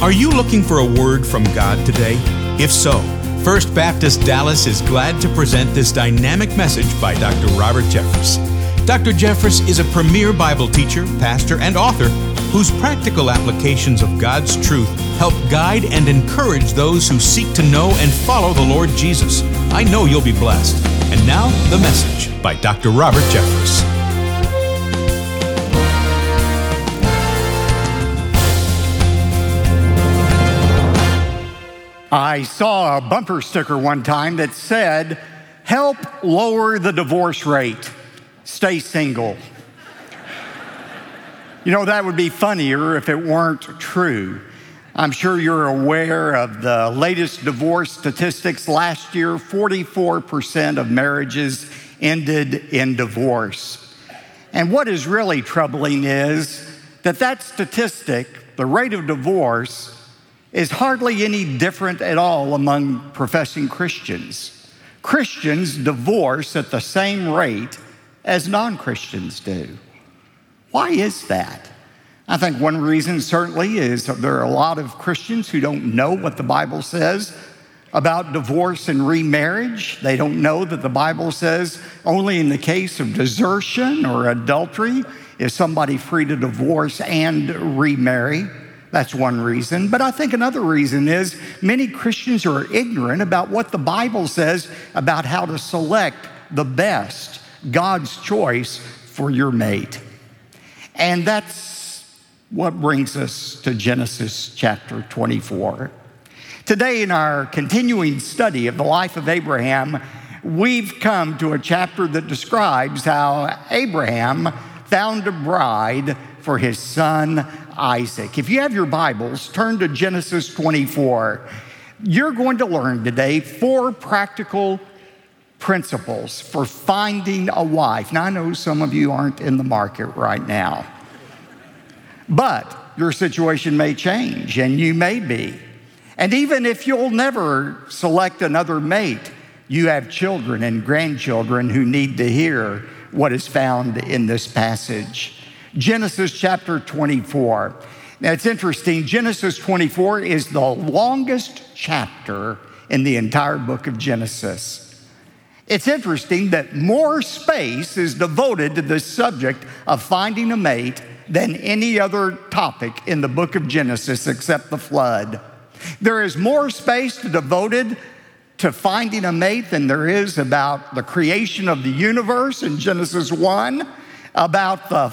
Are you looking for a word from God today? If so, First Baptist Dallas is glad to present this dynamic message by Dr. Robert Jeffress. Dr. Jeffress is a premier Bible teacher, pastor, and author whose practical applications of God's truth help guide and encourage those who seek to know and follow the Lord Jesus. I know you'll be blessed. And now, the message by Dr. Robert Jeffress. I saw a bumper sticker one time that said, Help lower the divorce rate, stay single. you know, that would be funnier if it weren't true. I'm sure you're aware of the latest divorce statistics. Last year, 44% of marriages ended in divorce. And what is really troubling is that that statistic, the rate of divorce, is hardly any different at all among professing Christians. Christians divorce at the same rate as non Christians do. Why is that? I think one reason certainly is there are a lot of Christians who don't know what the Bible says about divorce and remarriage. They don't know that the Bible says only in the case of desertion or adultery is somebody free to divorce and remarry. That's one reason. But I think another reason is many Christians are ignorant about what the Bible says about how to select the best, God's choice for your mate. And that's what brings us to Genesis chapter 24. Today, in our continuing study of the life of Abraham, we've come to a chapter that describes how Abraham found a bride for his son Isaac. If you have your Bibles, turn to Genesis 24. You're going to learn today four practical principles for finding a wife. Now, I know some of you aren't in the market right now, but your situation may change and you may be. And even if you'll never select another mate, you have children and grandchildren who need to hear what is found in this passage. Genesis chapter 24. Now it's interesting, Genesis 24 is the longest chapter in the entire book of Genesis. It's interesting that more space is devoted to the subject of finding a mate than any other topic in the book of Genesis except the flood. There is more space devoted to finding a mate than there is about the creation of the universe in Genesis 1, about the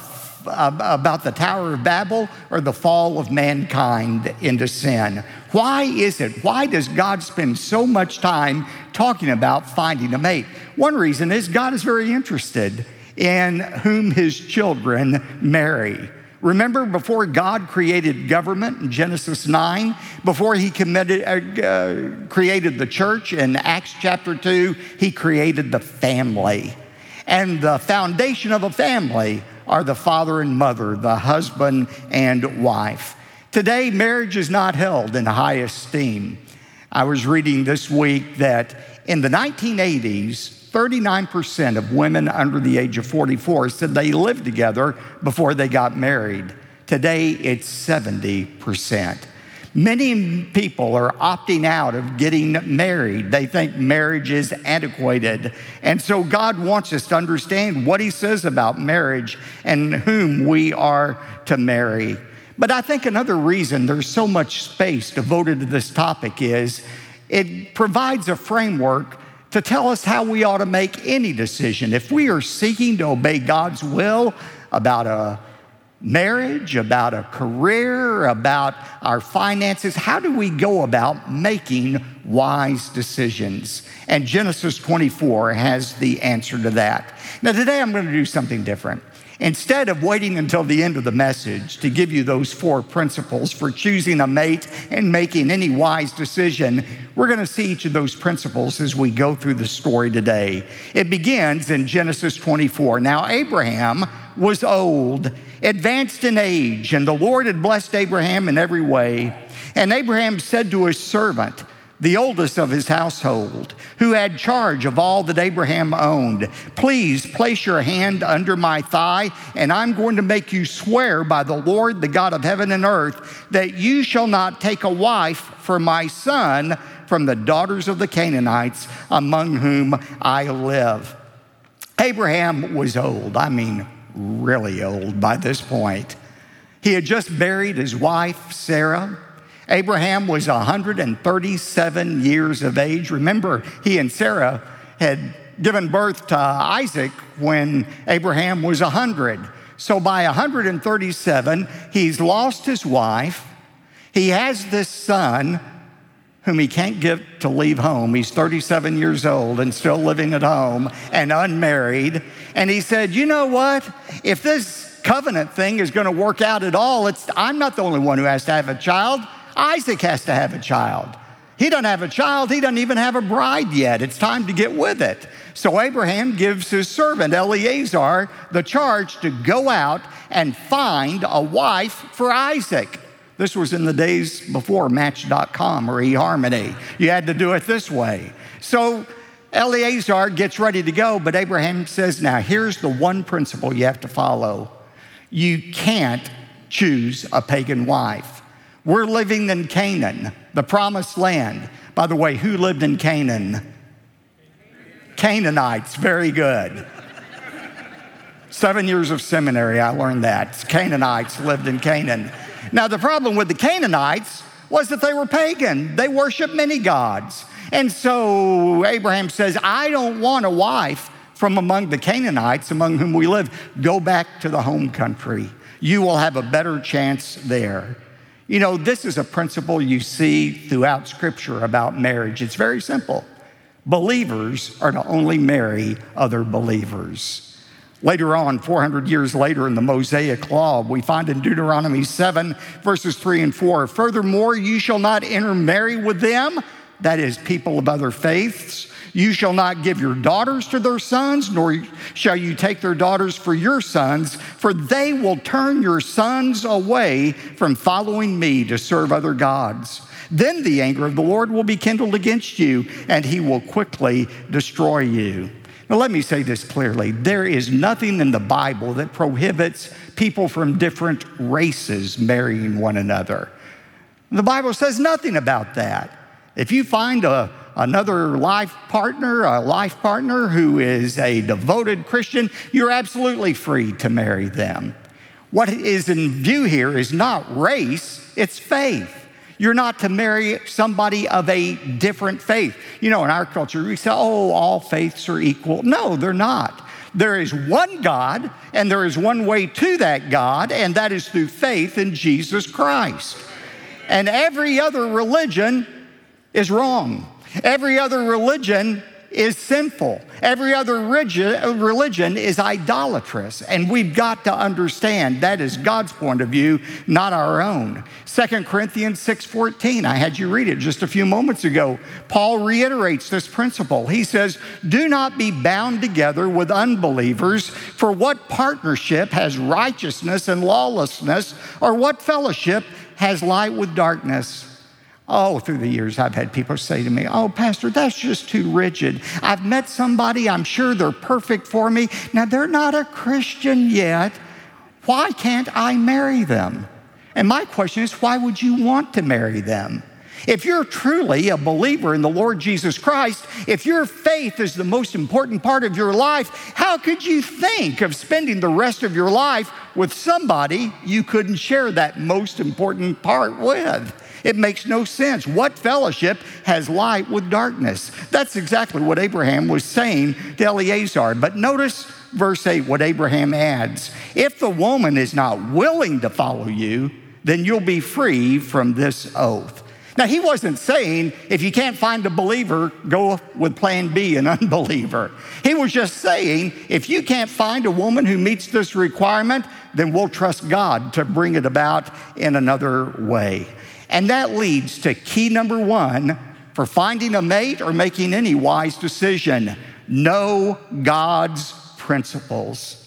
about the Tower of Babel or the fall of mankind into sin. Why is it? Why does God spend so much time talking about finding a mate? One reason is God is very interested in whom his children marry. Remember, before God created government in Genesis 9, before he committed, uh, uh, created the church in Acts chapter 2, he created the family. And the foundation of a family are the father and mother, the husband and wife. Today, marriage is not held in high esteem. I was reading this week that in the 1980s, 39% of women under the age of 44 said they lived together before they got married. Today, it's 70%. Many people are opting out of getting married. They think marriage is antiquated. And so God wants us to understand what He says about marriage and whom we are to marry. But I think another reason there's so much space devoted to this topic is it provides a framework to tell us how we ought to make any decision. If we are seeking to obey God's will about a marriage, about a career, about our finances. How do we go about making wise decisions? And Genesis 24 has the answer to that. Now, today I'm going to do something different. Instead of waiting until the end of the message to give you those four principles for choosing a mate and making any wise decision, we're going to see each of those principles as we go through the story today. It begins in Genesis 24. Now, Abraham was old, advanced in age, and the Lord had blessed Abraham in every way. And Abraham said to his servant, the oldest of his household, who had charge of all that Abraham owned, please place your hand under my thigh, and I'm going to make you swear by the Lord, the God of heaven and earth, that you shall not take a wife for my son from the daughters of the Canaanites among whom I live. Abraham was old, I mean, really old by this point. He had just buried his wife, Sarah. Abraham was 137 years of age. Remember, he and Sarah had given birth to Isaac when Abraham was 100. So by 137, he's lost his wife. He has this son whom he can't get to leave home. He's 37 years old and still living at home and unmarried. And he said, You know what? If this covenant thing is going to work out at all, it's, I'm not the only one who has to have a child. Isaac has to have a child. He doesn't have a child, he doesn't even have a bride yet. It's time to get with it. So Abraham gives his servant Eliezer the charge to go out and find a wife for Isaac. This was in the days before Match.com or eHarmony. You had to do it this way. So Eliezer gets ready to go, but Abraham says, Now here's the one principle you have to follow you can't choose a pagan wife. We're living in Canaan, the promised land. By the way, who lived in Canaan? Canaanites, very good. Seven years of seminary, I learned that. Canaanites lived in Canaan. Now, the problem with the Canaanites was that they were pagan, they worshiped many gods. And so Abraham says, I don't want a wife from among the Canaanites among whom we live. Go back to the home country. You will have a better chance there. You know, this is a principle you see throughout Scripture about marriage. It's very simple. Believers are to only marry other believers. Later on, 400 years later in the Mosaic Law, we find in Deuteronomy 7, verses 3 and 4 Furthermore, you shall not intermarry with them, that is, people of other faiths you shall not give your daughters to their sons, nor shall you take their daughters for your sons, for they will turn your sons away from following me to serve other gods. Then the anger of the Lord will be kindled against you, and he will quickly destroy you. Now, let me say this clearly there is nothing in the Bible that prohibits people from different races marrying one another. The Bible says nothing about that. If you find a, another life partner, a life partner who is a devoted Christian, you're absolutely free to marry them. What is in view here is not race, it's faith. You're not to marry somebody of a different faith. You know, in our culture, we say, oh, all faiths are equal. No, they're not. There is one God, and there is one way to that God, and that is through faith in Jesus Christ. And every other religion is wrong. Every other religion is sinful. Every other religion is idolatrous. And we've got to understand that is God's point of view, not our own. 2 Corinthians 6:14, I had you read it just a few moments ago. Paul reiterates this principle. He says, "Do not be bound together with unbelievers, for what partnership has righteousness and lawlessness, or what fellowship has light with darkness?" Oh, through the years, I've had people say to me, Oh, Pastor, that's just too rigid. I've met somebody, I'm sure they're perfect for me. Now, they're not a Christian yet. Why can't I marry them? And my question is, why would you want to marry them? If you're truly a believer in the Lord Jesus Christ, if your faith is the most important part of your life, how could you think of spending the rest of your life with somebody you couldn't share that most important part with? It makes no sense. What fellowship has light with darkness? That's exactly what Abraham was saying to Eliezer. But notice verse 8, what Abraham adds If the woman is not willing to follow you, then you'll be free from this oath. Now, he wasn't saying if you can't find a believer, go with plan B, an unbeliever. He was just saying if you can't find a woman who meets this requirement, then we'll trust God to bring it about in another way. And that leads to key number one for finding a mate or making any wise decision know God's principles.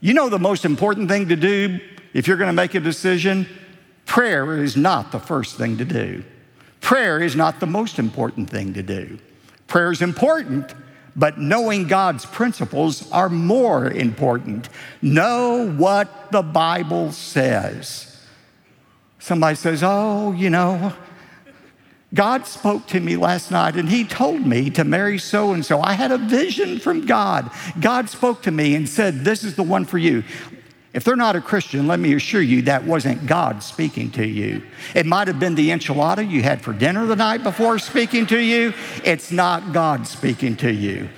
You know the most important thing to do if you're going to make a decision? Prayer is not the first thing to do. Prayer is not the most important thing to do. Prayer is important, but knowing God's principles are more important. Know what the Bible says. Somebody says, Oh, you know, God spoke to me last night and he told me to marry so and so. I had a vision from God. God spoke to me and said, This is the one for you. If they're not a Christian, let me assure you that wasn't God speaking to you. It might have been the enchilada you had for dinner the night before speaking to you. It's not God speaking to you.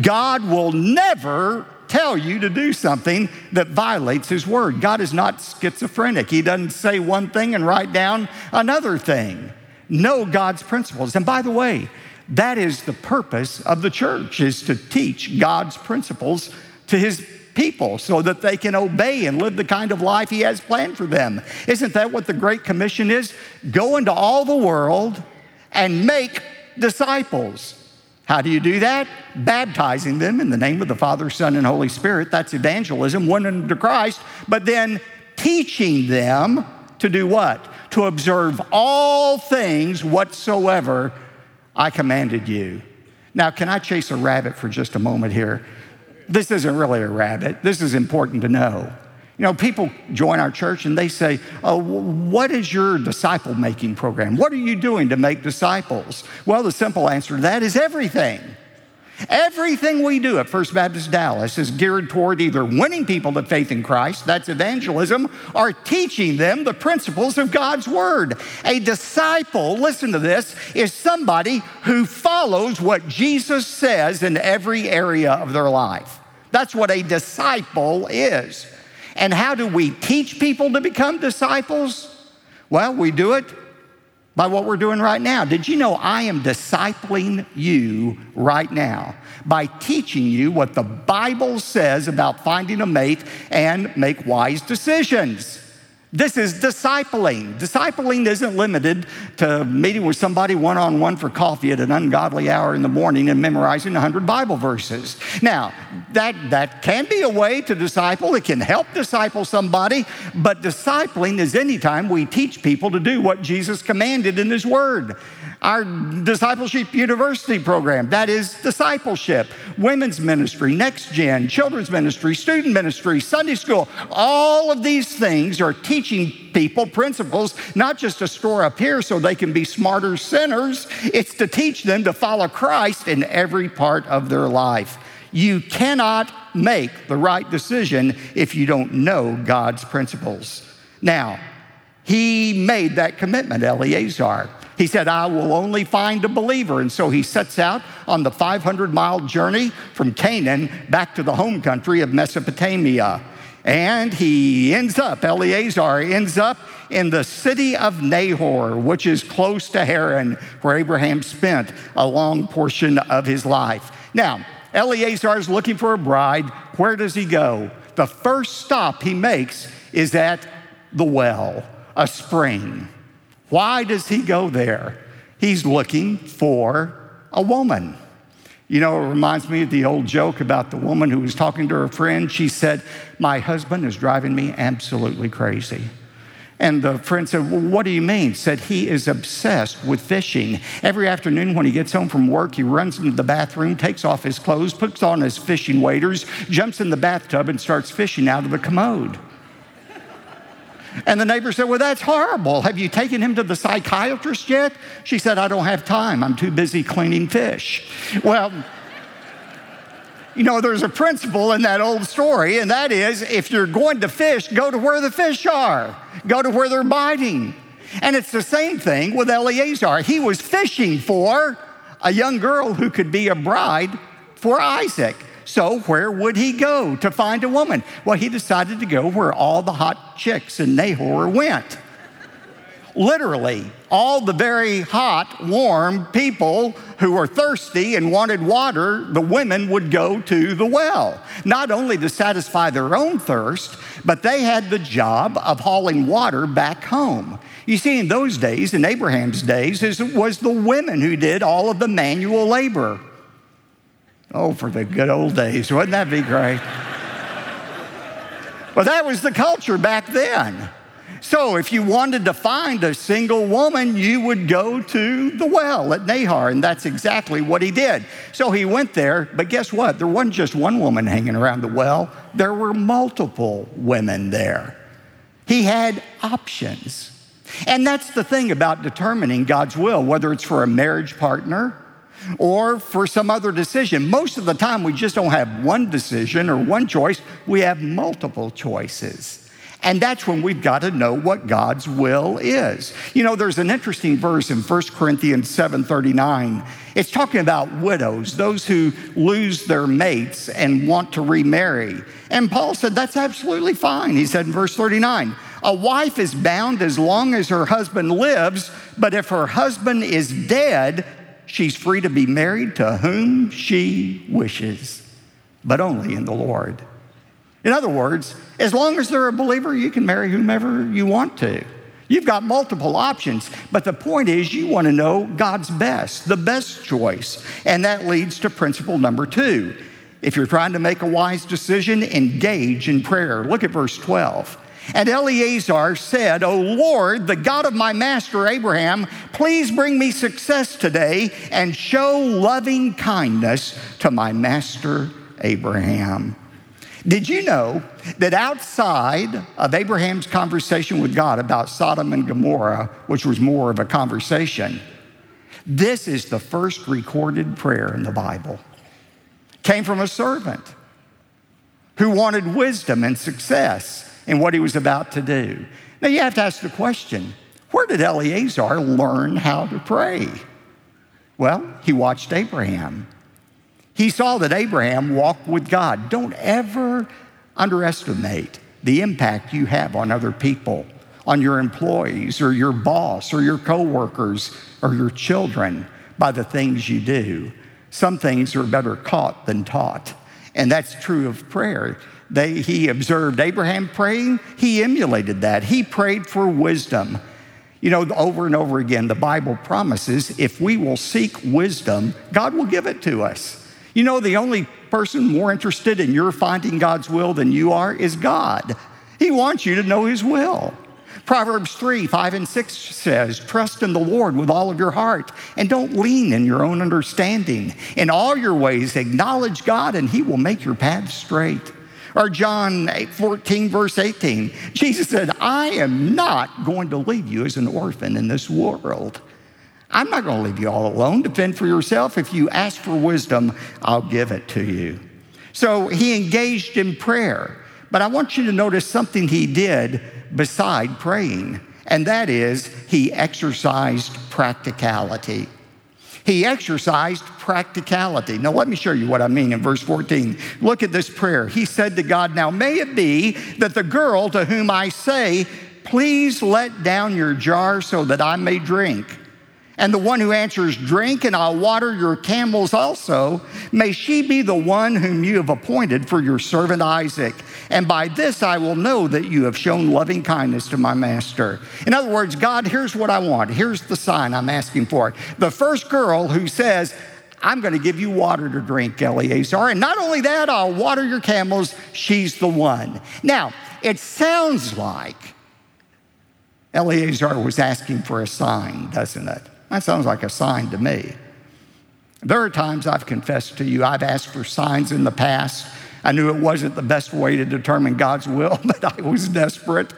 God will never tell you to do something that violates His word. God is not schizophrenic, He doesn't say one thing and write down another thing. Know God's principles. And by the way, that is the purpose of the church is to teach God's principles to his people so that they can obey and live the kind of life He has planned for them. Isn't that what the Great Commission is? Go into all the world and make disciples. How do you do that? Baptizing them in the name of the Father, Son, and Holy Spirit. That's evangelism, winning them to Christ, but then teaching them to do what? To observe all things whatsoever I commanded you. Now, can I chase a rabbit for just a moment here? this isn't really a rabbit. This is important to know. You know, people join our church and they say, Oh, what is your disciple making program? What are you doing to make disciples? Well, the simple answer to that is everything. Everything we do at First Baptist Dallas is geared toward either winning people to faith in Christ, that's evangelism, or teaching them the principles of God's Word. A disciple, listen to this, is somebody who follows what Jesus says in every area of their life. That's what a disciple is. And how do we teach people to become disciples? Well, we do it by what we're doing right now. Did you know I am discipling you right now by teaching you what the Bible says about finding a mate and make wise decisions? This is discipling. Discipling isn't limited to meeting with somebody one on one for coffee at an ungodly hour in the morning and memorizing 100 Bible verses. Now, that, that can be a way to disciple, it can help disciple somebody, but discipling is anytime we teach people to do what Jesus commanded in His Word. Our discipleship university program, that is discipleship, women's ministry, next gen, children's ministry, student ministry, Sunday school, all of these things are teaching people principles, not just to store up here so they can be smarter sinners, it's to teach them to follow Christ in every part of their life. You cannot make the right decision if you don't know God's principles. Now, he made that commitment, Eleazar. He said, I will only find a believer. And so he sets out on the 500 mile journey from Canaan back to the home country of Mesopotamia. And he ends up, Eleazar ends up in the city of Nahor, which is close to Haran, where Abraham spent a long portion of his life. Now, Eleazar is looking for a bride. Where does he go? The first stop he makes is at the well, a spring. Why does he go there? He's looking for a woman. You know, it reminds me of the old joke about the woman who was talking to her friend. She said, My husband is driving me absolutely crazy. And the friend said, Well, what do you mean? Said he is obsessed with fishing. Every afternoon when he gets home from work, he runs into the bathroom, takes off his clothes, puts on his fishing waders, jumps in the bathtub, and starts fishing out of the commode. And the neighbor said, Well, that's horrible. Have you taken him to the psychiatrist yet? She said, I don't have time. I'm too busy cleaning fish. Well, you know, there's a principle in that old story, and that is if you're going to fish, go to where the fish are, go to where they're biting. And it's the same thing with Eleazar. He was fishing for a young girl who could be a bride for Isaac. So, where would he go to find a woman? Well, he decided to go where all the hot chicks in Nahor went. Literally, all the very hot, warm people who were thirsty and wanted water, the women would go to the well, not only to satisfy their own thirst, but they had the job of hauling water back home. You see, in those days, in Abraham's days, it was the women who did all of the manual labor. Oh, for the good old days. Wouldn't that be great? well, that was the culture back then. So, if you wanted to find a single woman, you would go to the well at Nahor, and that's exactly what he did. So he went there, but guess what? There wasn't just one woman hanging around the well, there were multiple women there. He had options. And that's the thing about determining God's will, whether it's for a marriage partner or for some other decision. Most of the time, we just don't have one decision or one choice, we have multiple choices. And that's when we've got to know what God's will is. You know, there's an interesting verse in 1 Corinthians 7:39. It's talking about widows, those who lose their mates and want to remarry. And Paul said that's absolutely fine. He said in verse 39, a wife is bound as long as her husband lives, but if her husband is dead, she's free to be married to whom she wishes, but only in the Lord. In other words, as long as they're a believer, you can marry whomever you want to. You've got multiple options, but the point is you want to know God's best, the best choice. And that leads to principle number two. If you're trying to make a wise decision, engage in prayer. Look at verse 12. And Eleazar said, O Lord, the God of my master Abraham, please bring me success today and show loving kindness to my master Abraham. Did you know that outside of Abraham's conversation with God about Sodom and Gomorrah, which was more of a conversation, this is the first recorded prayer in the Bible? Came from a servant who wanted wisdom and success in what he was about to do. Now you have to ask the question where did Eleazar learn how to pray? Well, he watched Abraham. He saw that Abraham walked with God. Don't ever underestimate the impact you have on other people, on your employees or your boss or your coworkers or your children by the things you do. Some things are better caught than taught. And that's true of prayer. They, he observed Abraham praying, he emulated that. He prayed for wisdom. You know, over and over again, the Bible promises if we will seek wisdom, God will give it to us. You know, the only person more interested in your finding God's will than you are is God. He wants you to know His will. Proverbs 3 5 and 6 says, Trust in the Lord with all of your heart and don't lean in your own understanding. In all your ways, acknowledge God and He will make your path straight. Or John 14, verse 18, Jesus said, I am not going to leave you as an orphan in this world. I'm not going to leave you all alone to fend for yourself. If you ask for wisdom, I'll give it to you. So he engaged in prayer. But I want you to notice something he did beside praying, and that is he exercised practicality. He exercised practicality. Now, let me show you what I mean in verse 14. Look at this prayer. He said to God, Now may it be that the girl to whom I say, Please let down your jar so that I may drink and the one who answers, Drink, and I'll water your camels also. May she be the one whom you have appointed for your servant Isaac. And by this I will know that you have shown loving kindness to my master. In other words, God, here's what I want. Here's the sign I'm asking for. The first girl who says, I'm going to give you water to drink, Eleazar. And not only that, I'll water your camels. She's the one. Now, it sounds like Eleazar was asking for a sign, doesn't it? That sounds like a sign to me. There are times I've confessed to you, I've asked for signs in the past. I knew it wasn't the best way to determine God's will, but I was desperate.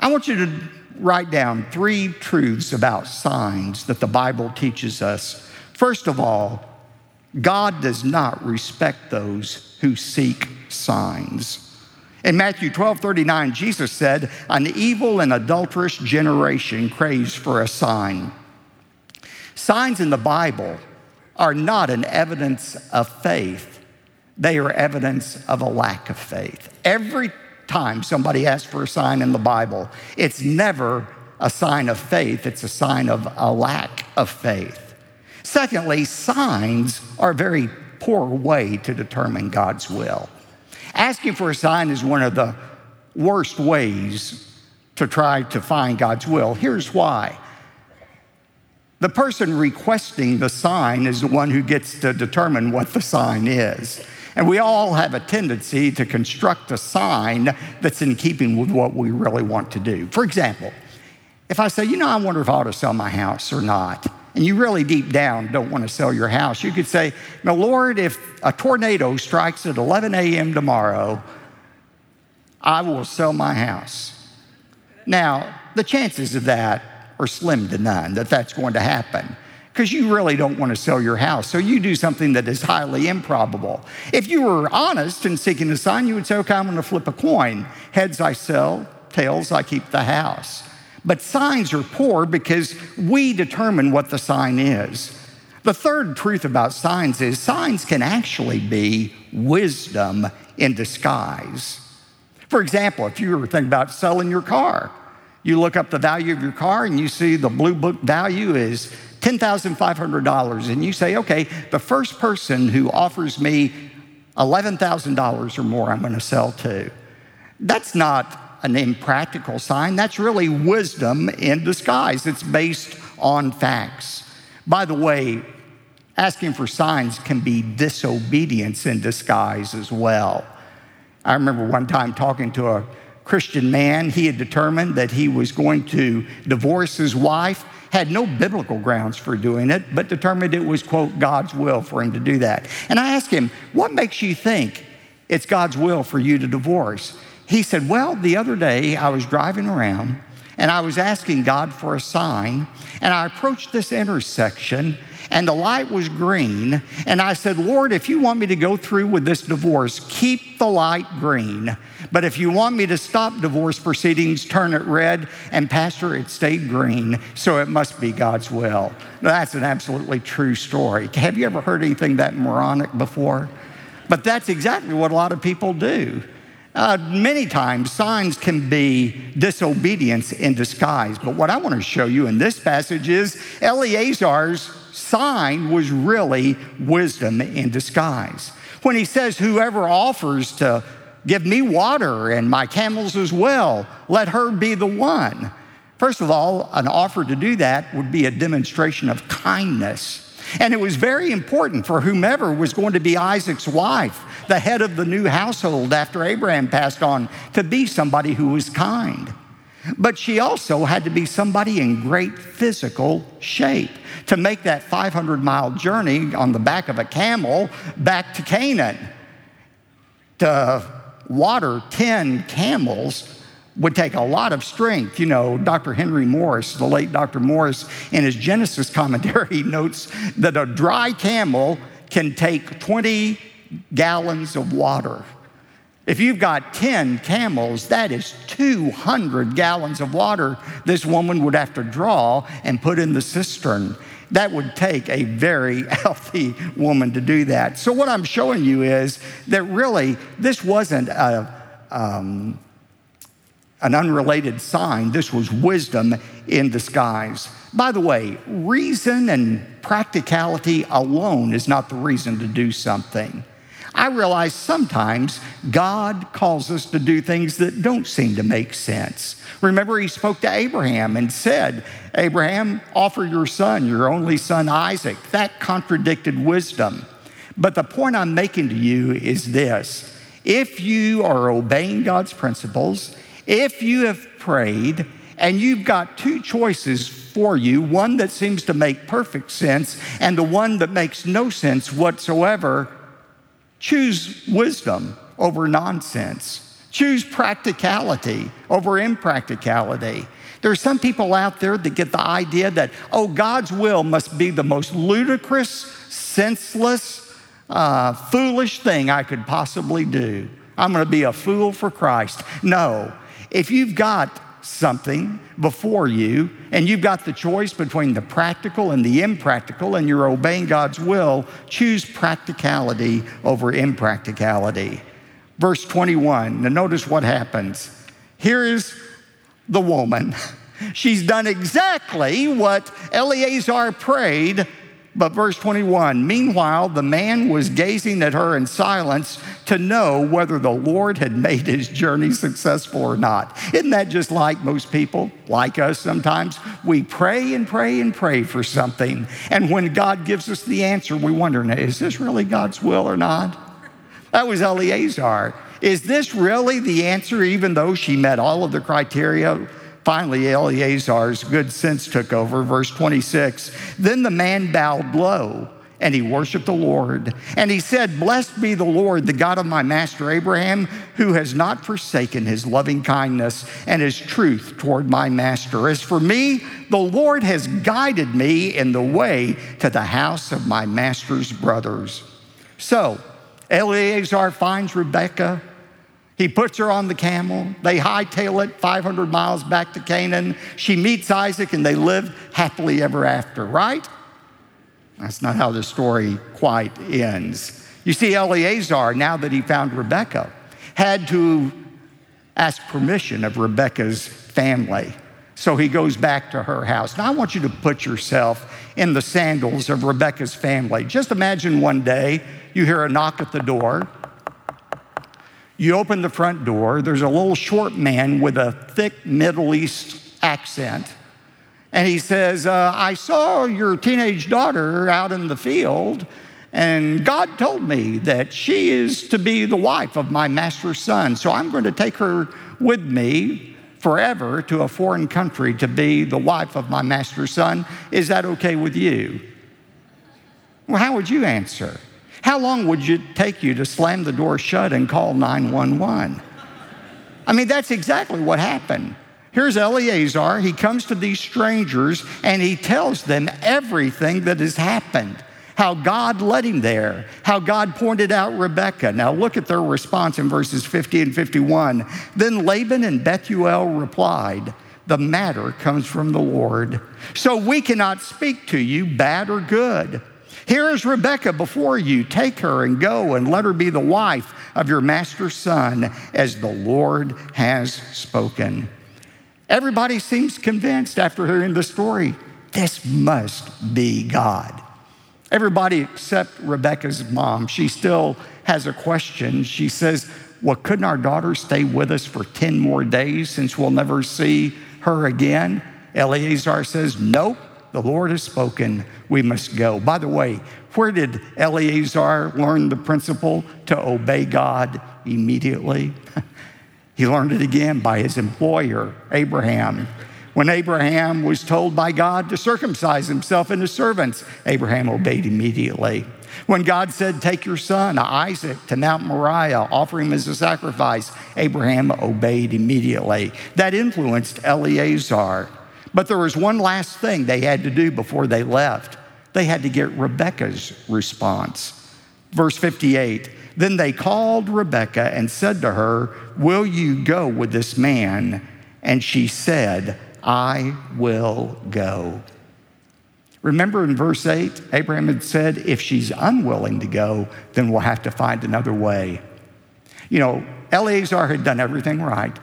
I want you to write down three truths about signs that the Bible teaches us. First of all, God does not respect those who seek signs. In Matthew 12 39, Jesus said, An evil and adulterous generation craves for a sign. Signs in the Bible are not an evidence of faith, they are evidence of a lack of faith. Every time somebody asks for a sign in the Bible, it's never a sign of faith, it's a sign of a lack of faith. Secondly, signs are a very poor way to determine God's will. Asking for a sign is one of the worst ways to try to find God's will. Here's why the person requesting the sign is the one who gets to determine what the sign is. And we all have a tendency to construct a sign that's in keeping with what we really want to do. For example, if I say, you know, I wonder if I ought to sell my house or not, and you really deep down don't want to sell your house, you could say, Now, Lord, if a tornado strikes at 11 a.m. tomorrow, I will sell my house. Now, the chances of that are slim to none that that's going to happen because you really don't want to sell your house. So you do something that is highly improbable. If you were honest and seeking a sign, you would say, okay, I'm going to flip a coin. Heads, I sell, tails, I keep the house. But signs are poor because we determine what the sign is. The third truth about signs is signs can actually be wisdom in disguise. For example, if you were thinking about selling your car, you look up the value of your car and you see the blue book value is $10,500. And you say, okay, the first person who offers me $11,000 or more, I'm going to sell to. That's not an impractical sign. That's really wisdom in disguise. It's based on facts. By the way, asking for signs can be disobedience in disguise as well. I remember one time talking to a Christian man. He had determined that he was going to divorce his wife, had no biblical grounds for doing it, but determined it was, quote, God's will for him to do that. And I asked him, What makes you think it's God's will for you to divorce? He said, Well, the other day I was driving around and I was asking God for a sign, and I approached this intersection and the light was green. And I said, Lord, if you want me to go through with this divorce, keep the light green. But if you want me to stop divorce proceedings, turn it red. And Pastor, it stayed green, so it must be God's will. That's an absolutely true story. Have you ever heard anything that moronic before? But that's exactly what a lot of people do. Uh, many times, signs can be disobedience in disguise. But what I want to show you in this passage is Eleazar's sign was really wisdom in disguise. When he says, Whoever offers to give me water and my camels as well, let her be the one. First of all, an offer to do that would be a demonstration of kindness. And it was very important for whomever was going to be Isaac's wife, the head of the new household after Abraham passed on, to be somebody who was kind. But she also had to be somebody in great physical shape to make that 500 mile journey on the back of a camel back to Canaan. To water 10 camels would take a lot of strength. You know, Dr. Henry Morris, the late Dr. Morris, in his Genesis commentary, notes that a dry camel can take 20 gallons of water. If you've got 10 camels, that is 200 gallons of water this woman would have to draw and put in the cistern. That would take a very healthy woman to do that. So, what I'm showing you is that really this wasn't a, um, an unrelated sign, this was wisdom in disguise. By the way, reason and practicality alone is not the reason to do something. I realize sometimes God calls us to do things that don't seem to make sense. Remember, he spoke to Abraham and said, Abraham, offer your son, your only son Isaac. That contradicted wisdom. But the point I'm making to you is this if you are obeying God's principles, if you have prayed, and you've got two choices for you one that seems to make perfect sense and the one that makes no sense whatsoever Choose wisdom over nonsense. Choose practicality over impracticality. There are some people out there that get the idea that, oh, God's will must be the most ludicrous, senseless, uh, foolish thing I could possibly do. I'm going to be a fool for Christ. No. If you've got something before you and you've got the choice between the practical and the impractical and you're obeying God's will, choose practicality over impracticality. Verse 21, now notice what happens. Here is the woman. She's done exactly what Eleazar prayed but verse 21 Meanwhile, the man was gazing at her in silence to know whether the Lord had made his journey successful or not. Isn't that just like most people, like us sometimes? We pray and pray and pray for something. And when God gives us the answer, we wonder, is this really God's will or not? That was Eleazar. Is this really the answer, even though she met all of the criteria? Finally, Eleazar's good sense took over. Verse 26 Then the man bowed low and he worshiped the Lord. And he said, Blessed be the Lord, the God of my master Abraham, who has not forsaken his loving kindness and his truth toward my master. As for me, the Lord has guided me in the way to the house of my master's brothers. So, Eleazar finds Rebekah. He puts her on the camel. They hightail it 500 miles back to Canaan. She meets Isaac and they live happily ever after, right? That's not how the story quite ends. You see, Eleazar, now that he found Rebecca, had to ask permission of Rebecca's family. So he goes back to her house. Now, I want you to put yourself in the sandals of Rebecca's family. Just imagine one day you hear a knock at the door. You open the front door. There's a little short man with a thick Middle East accent and he says, uh, I saw your teenage daughter out in the field, and God told me that she is to be the wife of my master's son. So I'm going to take her with me forever to a foreign country to be the wife of my master's son. Is that okay with you? Well, how would you answer? How long would it take you to slam the door shut and call 911? I mean, that's exactly what happened. Here's Eleazar. He comes to these strangers and he tells them everything that has happened how God led him there, how God pointed out Rebekah. Now look at their response in verses 50 and 51. Then Laban and Bethuel replied, The matter comes from the Lord, so we cannot speak to you bad or good. Here is Rebekah before you. Take her and go and let her be the wife of your master's son, as the Lord has spoken. Everybody seems convinced after hearing the story this must be God. Everybody except Rebecca's mom. She still has a question. She says, Well, couldn't our daughter stay with us for 10 more days since we'll never see her again? Eleazar says, Nope, the Lord has spoken. We must go. By the way, where did Eleazar learn the principle to obey God immediately? He learned it again by his employer, Abraham. When Abraham was told by God to circumcise himself and his servants, Abraham obeyed immediately. When God said, Take your son, Isaac, to Mount Moriah, offer him as a sacrifice, Abraham obeyed immediately. That influenced Eleazar. But there was one last thing they had to do before they left they had to get Rebekah's response. Verse 58 then they called Rebekah and said to her, Will you go with this man? And she said, I will go. Remember in verse 8, Abraham had said, If she's unwilling to go, then we'll have to find another way. You know, Eleazar had done everything right.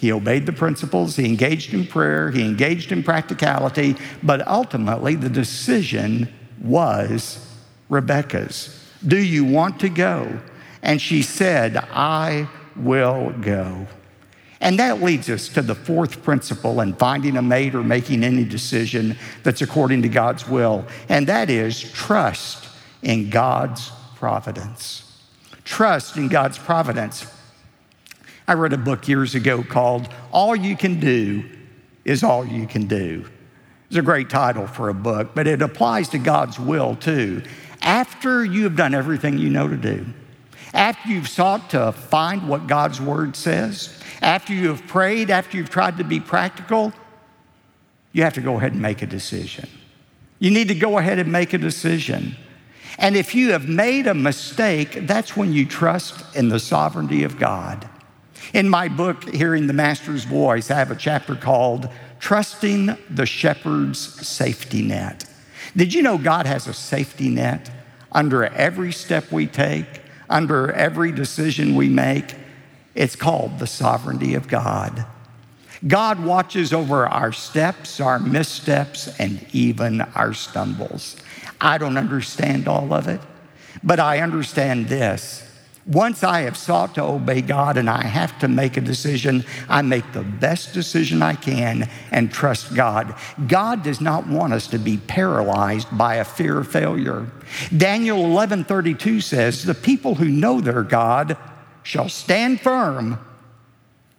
He obeyed the principles, he engaged in prayer, he engaged in practicality, but ultimately the decision was Rebecca's. Do you want to go? And she said, I will go. And that leads us to the fourth principle in finding a mate or making any decision that's according to God's will, and that is trust in God's providence. Trust in God's providence. I read a book years ago called All You Can Do is All You Can Do. It's a great title for a book, but it applies to God's will too. After you have done everything you know to do, after you've sought to find what God's word says, after you have prayed, after you've tried to be practical, you have to go ahead and make a decision. You need to go ahead and make a decision. And if you have made a mistake, that's when you trust in the sovereignty of God. In my book, Hearing the Master's Voice, I have a chapter called Trusting the Shepherd's Safety Net. Did you know God has a safety net under every step we take? under every decision we make. It's called the sovereignty of God. God watches over our steps, our missteps, and even our stumbles. I don't understand all of it, but I understand this. Once I have sought to obey God and I have to make a decision, I make the best decision I can and trust God. God does not want us to be paralyzed by a fear of failure. Daniel 11:32 says, "The people who know their God shall stand firm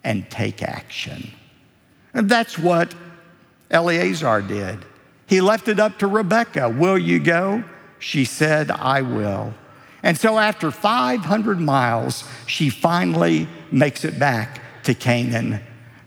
and take action." And that's what Eleazar did. He left it up to Rebekah. Will you go? She said, I will. And so, after 500 miles, she finally makes it back to Canaan.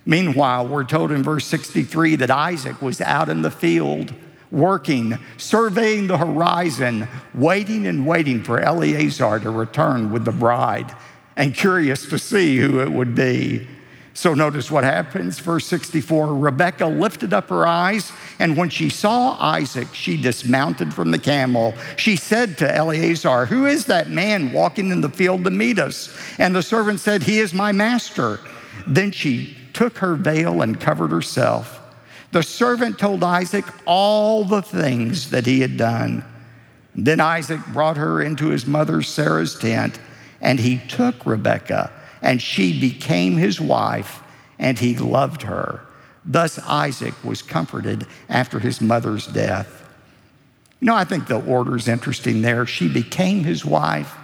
Meanwhile, we're told in verse 63 that Isaac was out in the field working, surveying the horizon, waiting and waiting for Eleazar to return with the bride, and curious to see who it would be. So notice what happens. Verse 64 Rebekah lifted up her eyes, and when she saw Isaac, she dismounted from the camel. She said to Eleazar, Who is that man walking in the field to meet us? And the servant said, He is my master. Then she took her veil and covered herself. The servant told Isaac all the things that he had done. Then Isaac brought her into his mother Sarah's tent, and he took Rebekah and she became his wife, and he loved her. Thus Isaac was comforted after his mother's death. You know, I think the order is interesting there. She became his wife,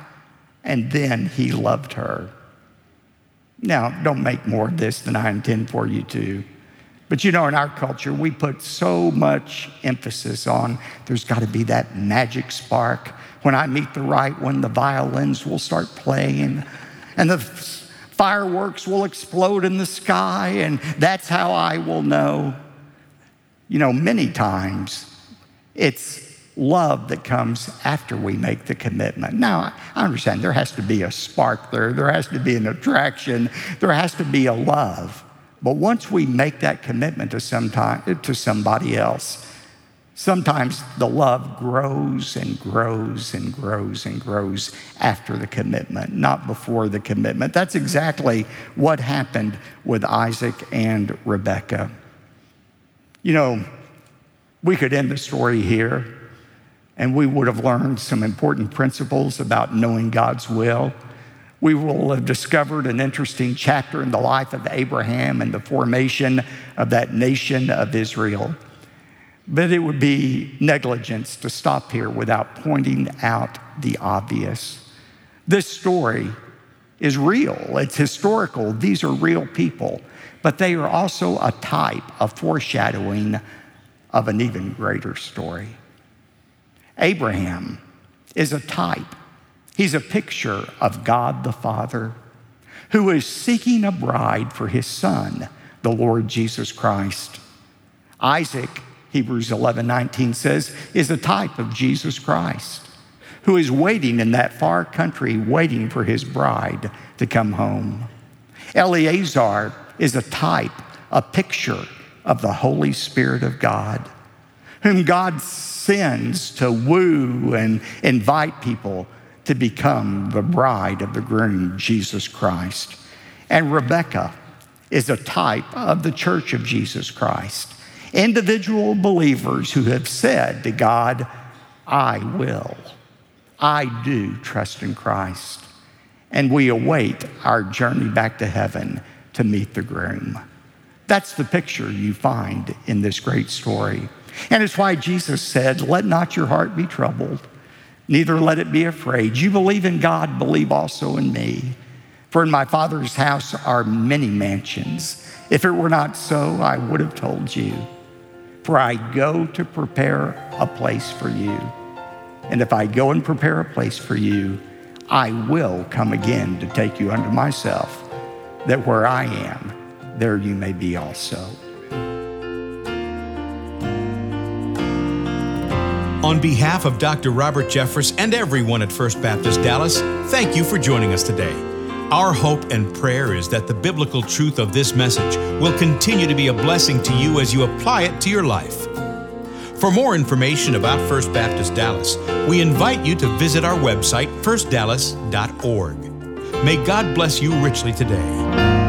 and then he loved her. Now, don't make more of this than I intend for you to. But you know, in our culture, we put so much emphasis on there's got to be that magic spark. When I meet the right one, the violins will start playing, and the fireworks will explode in the sky, and that's how I will know. You know, many times it's love that comes after we make the commitment. Now, I understand there has to be a spark there, there has to be an attraction, there has to be a love. But once we make that commitment to, some time, to somebody else, Sometimes the love grows and grows and grows and grows after the commitment, not before the commitment. That's exactly what happened with Isaac and Rebekah. You know, we could end the story here and we would have learned some important principles about knowing God's will. We will have discovered an interesting chapter in the life of Abraham and the formation of that nation of Israel. But it would be negligence to stop here without pointing out the obvious. This story is real, it's historical. These are real people, but they are also a type, a foreshadowing of an even greater story. Abraham is a type, he's a picture of God the Father who is seeking a bride for his son, the Lord Jesus Christ. Isaac Hebrews 11 19 says, is a type of Jesus Christ, who is waiting in that far country, waiting for his bride to come home. Eleazar is a type, a picture of the Holy Spirit of God, whom God sends to woo and invite people to become the bride of the groom, Jesus Christ. And Rebecca is a type of the church of Jesus Christ individual believers who have said to God, I will. I do trust in Christ. And we await our journey back to heaven to meet the groom. That's the picture you find in this great story. And it's why Jesus said, Let not your heart be troubled, neither let it be afraid. You believe in God, believe also in me. For in my Father's house are many mansions. If it were not so, I would have told you. For I go to prepare a place for you. And if I go and prepare a place for you, I will come again to take you unto myself, that where I am, there you may be also. On behalf of Dr. Robert Jeffress and everyone at First Baptist Dallas, thank you for joining us today. Our hope and prayer is that the biblical truth of this message will continue to be a blessing to you as you apply it to your life. For more information about First Baptist Dallas, we invite you to visit our website, firstdallas.org. May God bless you richly today.